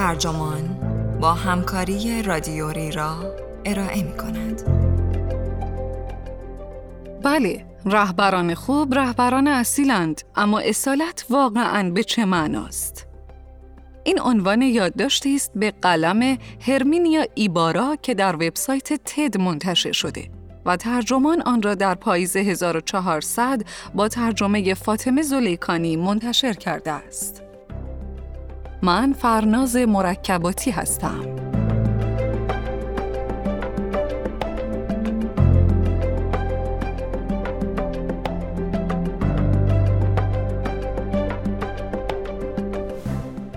ترجمان با همکاری رادیوری را ارائه می کند. بله، رهبران خوب رهبران اصیلند، اما اصالت واقعا به چه معناست؟ این عنوان یادداشتی است به قلم هرمینیا ایبارا که در وبسایت تد منتشر شده و ترجمان آن را در پاییز 1400 با ترجمه فاطمه زلیکانی منتشر کرده است. من فرناز مرکباتی هستم.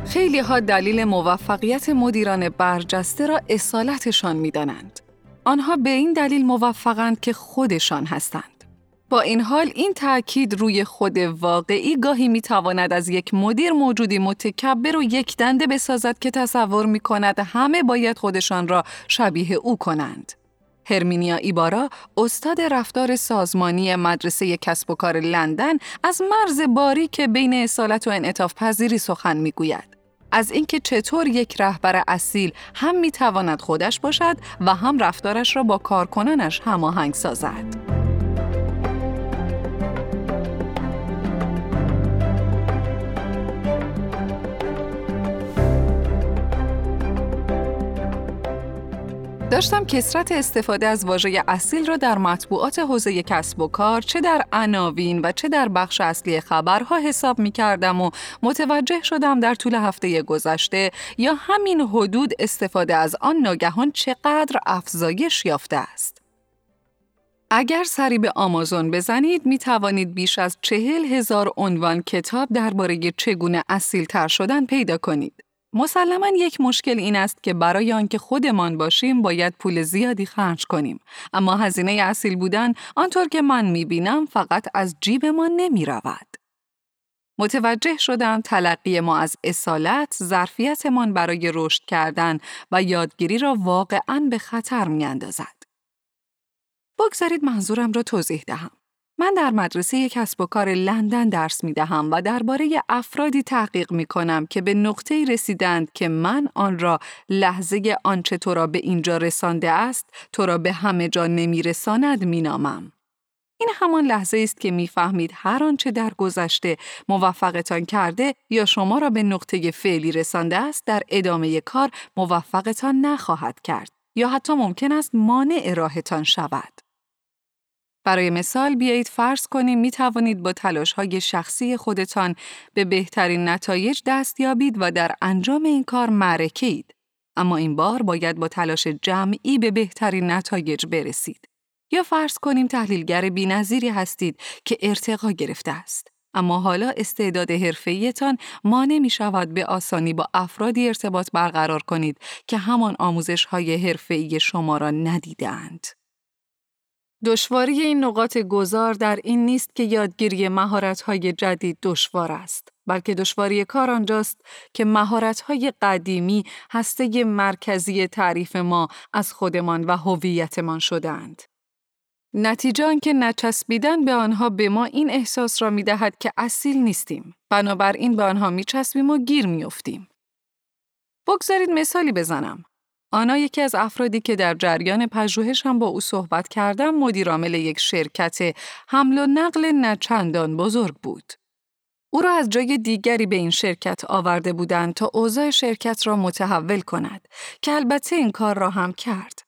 خیلی ها دلیل موفقیت مدیران برجسته را اصالتشان می دانند. آنها به این دلیل موفقند که خودشان هستند. با این حال این تأکید روی خود واقعی گاهی می تواند از یک مدیر موجودی متکبر و یک دنده بسازد که تصور می کند همه باید خودشان را شبیه او کنند. هرمینیا ایبارا استاد رفتار سازمانی مدرسه کسب و کار لندن از مرز باری که بین اصالت و انعطاف پذیری سخن می‌گوید. از اینکه چطور یک رهبر اصیل هم می‌تواند خودش باشد و هم رفتارش را با کارکنانش هماهنگ سازد. داشتم کسرت استفاده از واژه اصیل را در مطبوعات حوزه کسب و کار چه در عناوین و چه در بخش اصلی خبرها حساب می کردم و متوجه شدم در طول هفته گذشته یا همین حدود استفاده از آن ناگهان چقدر افزایش یافته است. اگر سری به آمازون بزنید می توانید بیش از چهل هزار عنوان کتاب درباره چگونه اصیل تر شدن پیدا کنید. مسلما یک مشکل این است که برای آنکه خودمان باشیم باید پول زیادی خرج کنیم اما هزینه اصیل بودن آنطور که من می‌بینم فقط از جیبمان نمی رود. متوجه شدم تلقی ما از اصالت ظرفیتمان برای رشد کردن و یادگیری را واقعا به خطر می اندازد. بگذارید منظورم را توضیح دهم. من در مدرسه کسب و کار لندن درس می دهم و درباره افرادی تحقیق می کنم که به نقطه رسیدند که من آن را لحظه آنچه تو را به اینجا رسانده است تو را به همه جا نمی رساند می نامم. این همان لحظه است که می‌فهمید هر آنچه در گذشته موفقتان کرده یا شما را به نقطه فعلی رسانده است در ادامه کار موفقتان نخواهد کرد یا حتی ممکن است مانع راهتان شود. برای مثال بیایید فرض کنیم می توانید با تلاش های شخصی خودتان به بهترین نتایج دست یابید و در انجام این کار معرکه اید. اما این بار باید با تلاش جمعی به بهترین نتایج برسید. یا فرض کنیم تحلیلگر بینظیری هستید که ارتقا گرفته است. اما حالا استعداد حرفه‌ایتان مانع می شود به آسانی با افرادی ارتباط برقرار کنید که همان آموزش های حرفه‌ای شما را ندیدند. دشواری این نقاط گذار در این نیست که یادگیری مهارت‌های جدید دشوار است، بلکه دشواری کار آنجاست که مهارت‌های قدیمی هسته مرکزی تعریف ما از خودمان و هویتمان شدند. نتیجه که نچسبیدن به آنها به ما این احساس را می دهد که اصیل نیستیم. بنابراین به آنها می چسبیم و گیر می افتیم. بگذارید مثالی بزنم. آنا یکی از افرادی که در جریان پژوهش هم با او صحبت کردم مدیرعامل یک شرکت حمل و نقل نچندان بزرگ بود. او را از جای دیگری به این شرکت آورده بودند تا اوضاع شرکت را متحول کند که البته این کار را هم کرد.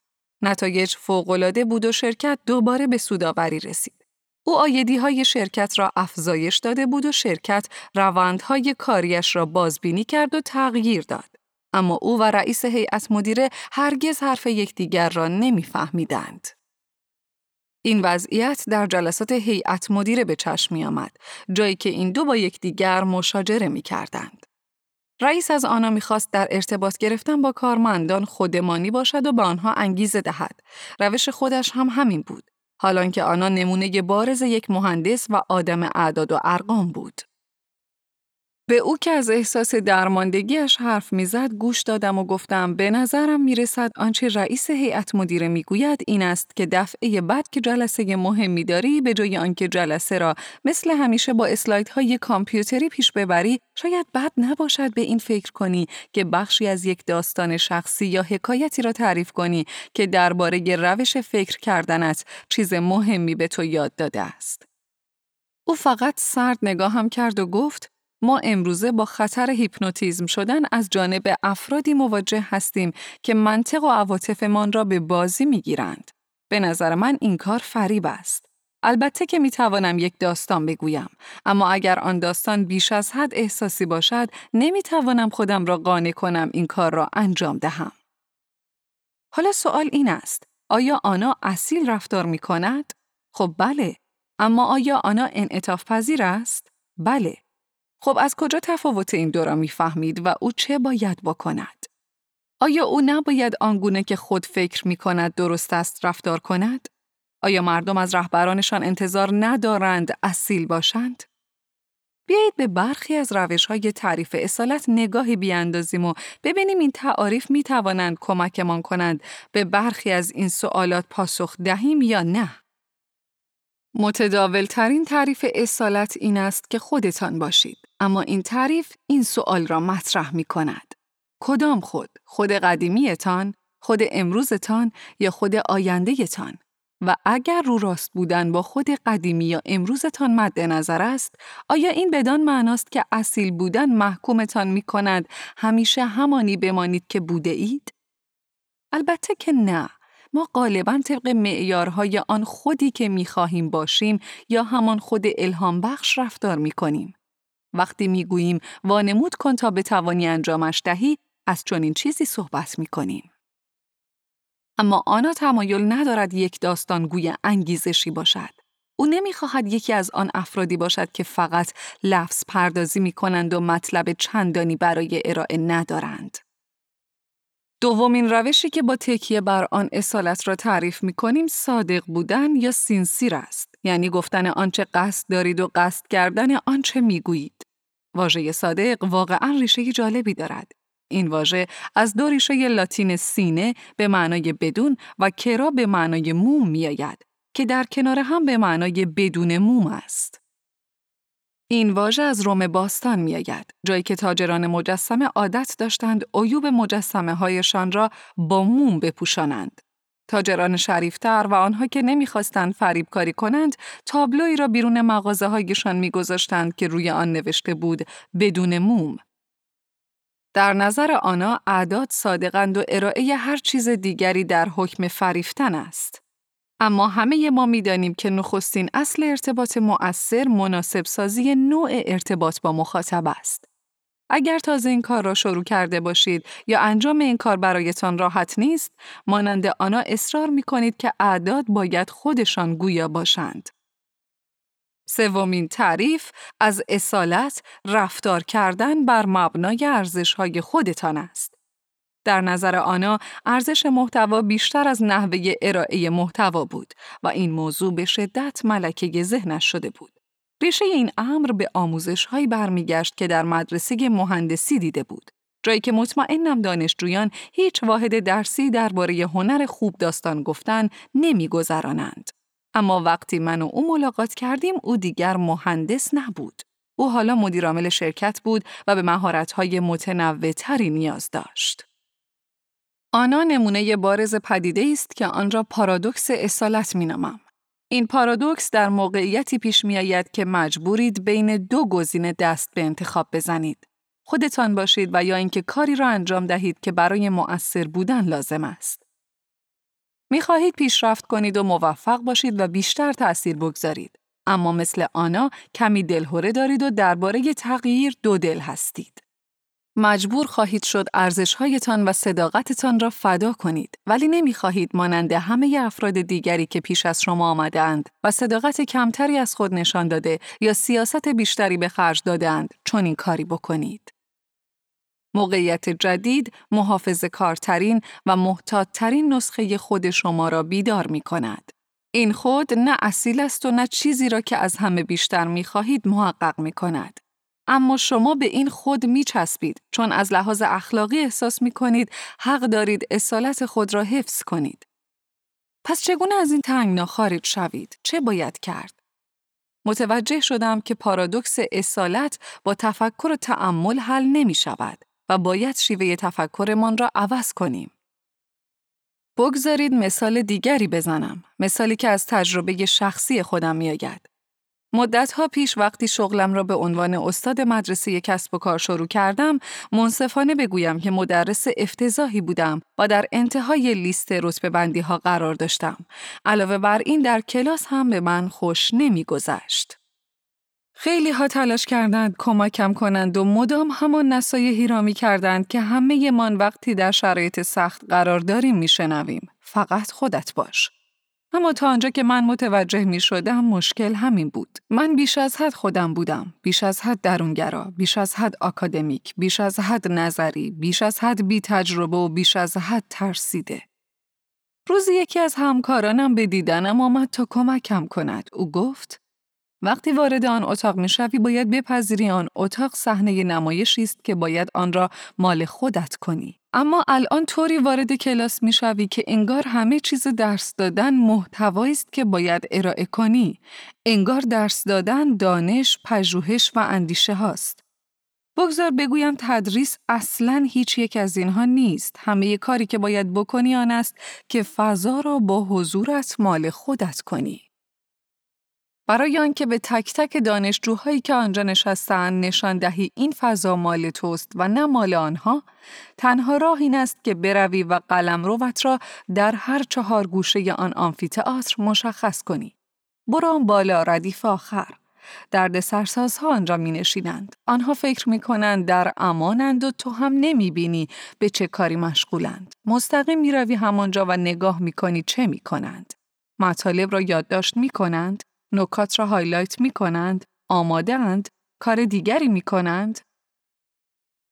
نتایج فوقالعاده بود و شرکت دوباره به سوداوری رسید. او آیدی های شرکت را افزایش داده بود و شرکت روندهای کاریش را بازبینی کرد و تغییر داد. اما او و رئیس هیئت مدیره هرگز حرف یکدیگر را نمیفهمیدند. این وضعیت در جلسات هیئت مدیره به چشم می آمد، جایی که این دو با یکدیگر مشاجره می کردند. رئیس از آنها می‌خواست در ارتباط گرفتن با کارمندان خودمانی باشد و به آنها انگیزه دهد. روش خودش هم همین بود. حالان که آنها نمونه بارز یک مهندس و آدم اعداد و ارقام بود. به او که از احساس درماندگیش حرف می‌زد گوش دادم و گفتم به نظرم می‌رسد آنچه رئیس هیئت مدیره می‌گوید این است که دفعه بعد که جلسه مهمی داری به جای آنکه جلسه را مثل همیشه با اسلایدهای کامپیوتری پیش ببری شاید بد نباشد به این فکر کنی که بخشی از یک داستان شخصی یا حکایتی را تعریف کنی که درباره روش فکر کردنت چیز مهمی به تو یاد داده است. او فقط سرد نگاهم کرد و گفت ما امروزه با خطر هیپنوتیزم شدن از جانب افرادی مواجه هستیم که منطق و عواطفمان را به بازی می‌گیرند. به نظر من این کار فریب است. البته که می توانم یک داستان بگویم، اما اگر آن داستان بیش از حد احساسی باشد، نمی توانم خودم را قانع کنم این کار را انجام دهم. حالا سوال این است، آیا آنا اصیل رفتار می کند؟ خب بله، اما آیا آنا انعطاف پذیر است؟ بله. خب از کجا تفاوت این دو را می‌فهمید و او چه باید بکند؟ آیا او نباید آنگونه که خود فکر می کند درست است رفتار کند؟ آیا مردم از رهبرانشان انتظار ندارند اصیل باشند؟ بیایید به برخی از روش های تعریف اصالت نگاهی بیاندازیم و ببینیم این تعاریف می توانند کمکمان کنند به برخی از این سوالات پاسخ دهیم یا نه. متداول ترین تعریف اصالت این است که خودتان باشید. اما این تعریف این سوال را مطرح می کند. کدام خود؟ خود قدیمیتان؟ خود امروزتان یا خود آیندهتان؟ و اگر رو راست بودن با خود قدیمی یا امروزتان مد نظر است، آیا این بدان معناست که اصیل بودن محکومتان می کند همیشه همانی بمانید که بوده اید؟ البته که نه. ما غالبا طبق معیارهای آن خودی که می خواهیم باشیم یا همان خود الهام بخش رفتار می کنیم. وقتی می گوییم وانمود کن تا بتوانی انجامش دهی، از چنین چیزی صحبت می کنیم. اما آنا تمایل ندارد یک داستانگوی انگیزشی باشد. او نمی‌خواهد یکی از آن افرادی باشد که فقط لفظ پردازی می کنند و مطلب چندانی برای ارائه ندارند. دومین روشی که با تکیه بر آن اصالت را تعریف می کنیم صادق بودن یا سینسیر است. یعنی گفتن آنچه قصد دارید و قصد کردن آنچه می گویید. واژه صادق واقعا ریشه جالبی دارد. این واژه از دو ریشه لاتین سینه به معنای بدون و کرا به معنای موم میآید که در کنار هم به معنای بدون موم است. این واژه از روم باستان میآید جایی که تاجران مجسمه عادت داشتند عیوب مجسمه هایشان را با موم بپوشانند. تاجران شریفتر و آنها که نمی‌خواستند فریبکاری کنند تابلوی را بیرون مغازه هایشان میگذاشتند که روی آن نوشته بود بدون موم در نظر آنها اعداد صادقند و ارائه هر چیز دیگری در حکم فریفتن است. اما همه ما می‌دانیم که نخستین اصل ارتباط مؤثر مناسب سازی نوع ارتباط با مخاطب است. اگر تازه این کار را شروع کرده باشید یا انجام این کار برایتان راحت نیست، مانند آنها اصرار می کنید که اعداد باید خودشان گویا باشند. سومین تعریف از اصالت رفتار کردن بر مبنای ارزش‌های خودتان است. در نظر آنها ارزش محتوا بیشتر از نحوه ارائه محتوا بود و این موضوع به شدت ملکه ذهنش شده بود. ریشه این امر به آموزش هایی برمیگشت که در مدرسه مهندسی دیده بود. جایی که مطمئنم دانشجویان هیچ واحد درسی درباره هنر خوب داستان گفتن نمیگذرانند. اما وقتی من و او ملاقات کردیم او دیگر مهندس نبود. او حالا مدیرعامل شرکت بود و به مهارت‌های متنوعتری نیاز داشت. آنا نمونه بارز پدیده است که آن را پارادوکس اصالت مینامم. این پارادوکس در موقعیتی پیش می آید که مجبورید بین دو گزینه دست به انتخاب بزنید. خودتان باشید و یا اینکه کاری را انجام دهید که برای مؤثر بودن لازم است. می خواهید پیشرفت کنید و موفق باشید و بیشتر تأثیر بگذارید. اما مثل آنا کمی دلهوره دارید و درباره تغییر دو دل هستید. مجبور خواهید شد ارزشهایتان و صداقتتان را فدا کنید ولی نمی خواهید مانند همه افراد دیگری که پیش از شما آمدند و صداقت کمتری از خود نشان داده یا سیاست بیشتری به خرج دادند چون این کاری بکنید. موقعیت جدید محافظ کارترین و محتاطترین نسخه خود شما را بیدار می کند. این خود نه اصیل است و نه چیزی را که از همه بیشتر می خواهید محقق می کند. اما شما به این خود می چسبید چون از لحاظ اخلاقی احساس می کنید حق دارید اصالت خود را حفظ کنید. پس چگونه از این تنگنا خارج شوید؟ چه باید کرد؟ متوجه شدم که پارادوکس اصالت با تفکر و تعمل حل نمی شود و باید شیوه تفکرمان را عوض کنیم. بگذارید مثال دیگری بزنم. مثالی که از تجربه شخصی خودم می آید. مدتها پیش وقتی شغلم را به عنوان استاد مدرسه کسب و کار شروع کردم، منصفانه بگویم که مدرس افتضاحی بودم و در انتهای لیست رتبه بندی ها قرار داشتم. علاوه بر این در کلاس هم به من خوش نمیگذشت. خیلی ها تلاش کردند کمکم کنند و مدام همان نصایحی را می کردند که همه من وقتی در شرایط سخت قرار داریم میشنویم. فقط خودت باش. اما تا آنجا که من متوجه می شدم مشکل همین بود. من بیش از حد خودم بودم. بیش از حد درونگرا، بیش از حد آکادمیک، بیش از حد نظری، بیش از حد بی تجربه و بیش از حد ترسیده. روزی یکی از همکارانم به دیدنم آمد تا کمکم کند. او گفت وقتی وارد آن اتاق می شوی باید بپذیری آن اتاق صحنه نمایشی است که باید آن را مال خودت کنی. اما الان طوری وارد کلاس می شوی که انگار همه چیز درس دادن محتوایی است که باید ارائه کنی. انگار درس دادن دانش، پژوهش و اندیشه هاست. بگذار بگویم تدریس اصلا هیچ یک از اینها نیست. همه کاری که باید بکنی آن است که فضا را با حضورت مال خودت کنی. برای آنکه به تک تک دانشجوهایی که آنجا نشستن نشان دهی این فضا مال توست و نه مال آنها تنها راه این است که بروی و قلم روت را در هر چهار گوشه آن آمفیتئاتر مشخص کنی برو بالا ردیف آخر درد سرسازها آنجا می نشینند. آنها فکر می کنند در امانند و تو هم نمی بینی به چه کاری مشغولند. مستقیم می روی همانجا و نگاه می کنی چه می کنند. مطالب را یادداشت می کنند نکات را highlight می کنند، آماده اند، کار دیگری می کنند.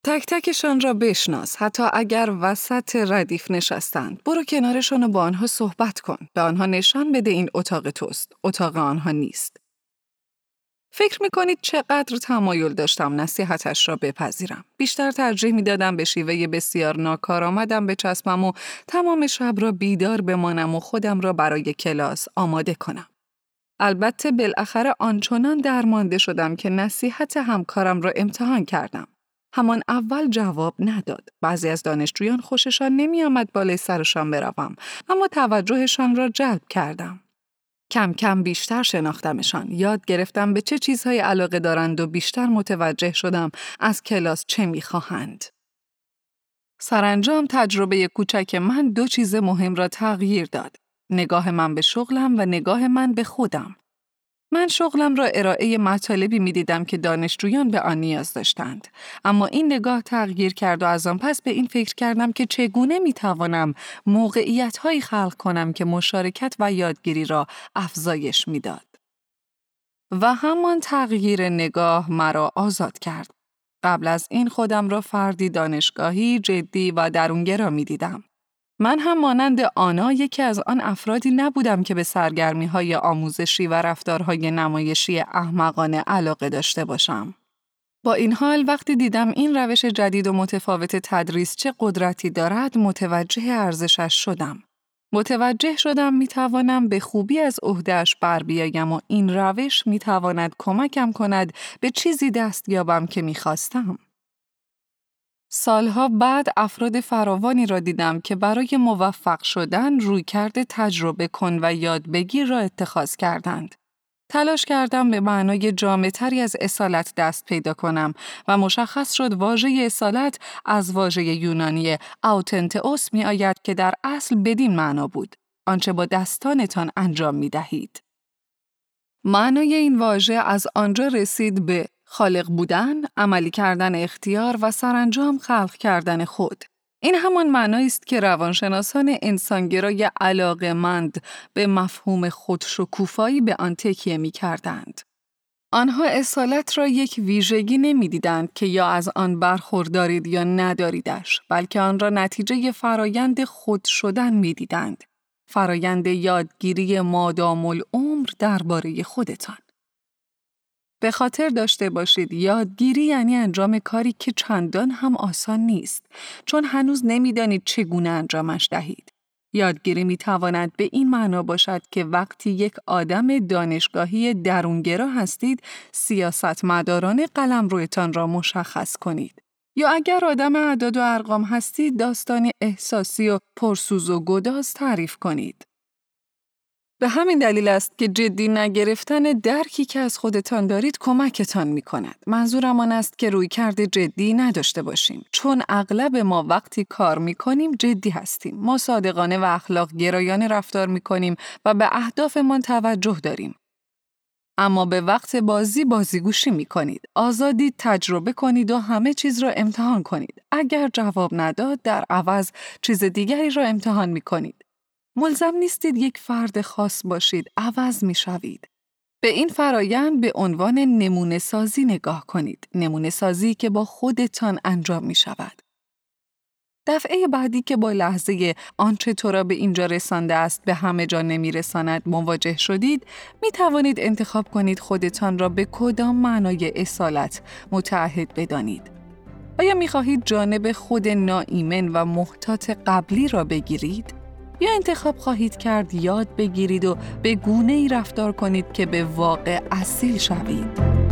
تک تکشان را بشناس حتی اگر وسط ردیف نشستند برو کنارشان و با آنها صحبت کن به آنها نشان بده این اتاق توست اتاق آنها نیست فکر می کنید چقدر تمایل داشتم نصیحتش را بپذیرم. بیشتر ترجیح می دادم به شیوه بسیار ناکارآمدم بچسبم و تمام شب را بیدار بمانم و خودم را برای کلاس آماده کنم. البته بالاخره آنچنان درمانده شدم که نصیحت همکارم را امتحان کردم. همان اول جواب نداد. بعضی از دانشجویان خوششان نمی آمد بالای سرشان بروم، اما توجهشان را جلب کردم. کم کم بیشتر شناختمشان. یاد گرفتم به چه چیزهای علاقه دارند و بیشتر متوجه شدم از کلاس چه می‌خواهند. سرانجام تجربه کوچک من دو چیز مهم را تغییر داد. نگاه من به شغلم و نگاه من به خودم. من شغلم را ارائه مطالبی می دیدم که دانشجویان به آن نیاز داشتند. اما این نگاه تغییر کرد و از آن پس به این فکر کردم که چگونه می توانم موقعیت هایی خلق کنم که مشارکت و یادگیری را افزایش می‌داد. و همان تغییر نگاه مرا آزاد کرد. قبل از این خودم را فردی دانشگاهی، جدی و درونگرا می دیدم. من هم مانند آنا یکی از آن افرادی نبودم که به سرگرمی های آموزشی و رفتارهای نمایشی احمقانه علاقه داشته باشم. با این حال وقتی دیدم این روش جدید و متفاوت تدریس چه قدرتی دارد متوجه ارزشش شدم. متوجه شدم می توانم به خوبی از عهدهش بر بیایم و این روش می تواند کمکم کند به چیزی دست یابم که می خواستم. سالها بعد افراد فراوانی را دیدم که برای موفق شدن روی کرده تجربه کن و یاد بگیر را اتخاذ کردند. تلاش کردم به معنای جامعتری از اصالت دست پیدا کنم و مشخص شد واژه اصالت از واژه یونانی اوتنتئوس می آید که در اصل بدین معنا بود. آنچه با دستانتان انجام می دهید. معنای این واژه از آنجا رسید به خالق بودن، عملی کردن اختیار و سرانجام خلق کردن خود. این همان معنایی است که روانشناسان انسانگرای علاقمند به مفهوم خودشکوفایی به آن تکیه می کردند. آنها اصالت را یک ویژگی نمی‌دیدند که یا از آن برخوردارید یا نداریدش، بلکه آن را نتیجه فرایند خود شدن می‌دیدند. فرایند یادگیری مادام العمر درباره خودتان. به خاطر داشته باشید یادگیری یعنی انجام کاری که چندان هم آسان نیست چون هنوز نمی‌دانید چگونه انجامش دهید. یادگیری می تواند به این معنا باشد که وقتی یک آدم دانشگاهی درونگرا هستید سیاست مداران قلم رویتان را مشخص کنید. یا اگر آدم اعداد و ارقام هستید داستانی احساسی و پرسوز و گداز تعریف کنید. به همین دلیل است که جدی نگرفتن درکی که از خودتان دارید کمکتان می کند. منظورم آن است که روی کرده جدی نداشته باشیم. چون اغلب ما وقتی کار می کنیم جدی هستیم. ما صادقانه و اخلاق گرایانه رفتار می کنیم و به اهدافمان توجه داریم. اما به وقت بازی بازیگوشی می کنید. آزادی تجربه کنید و همه چیز را امتحان کنید. اگر جواب نداد در عوض چیز دیگری را امتحان می کنید. ملزم نیستید یک فرد خاص باشید، عوض می شوید. به این فرایند به عنوان نمونه سازی نگاه کنید. نمونه سازی که با خودتان انجام می شود. دفعه بعدی که با لحظه آنچه تو را به اینجا رسانده است به همه جا نمی رساند مواجه شدید می توانید انتخاب کنید خودتان را به کدام معنای اصالت متعهد بدانید. آیا می خواهید جانب خود ناایمن و محتاط قبلی را بگیرید؟ یا انتخاب خواهید کرد یاد بگیرید و به گونه ای رفتار کنید که به واقع اصیل شوید.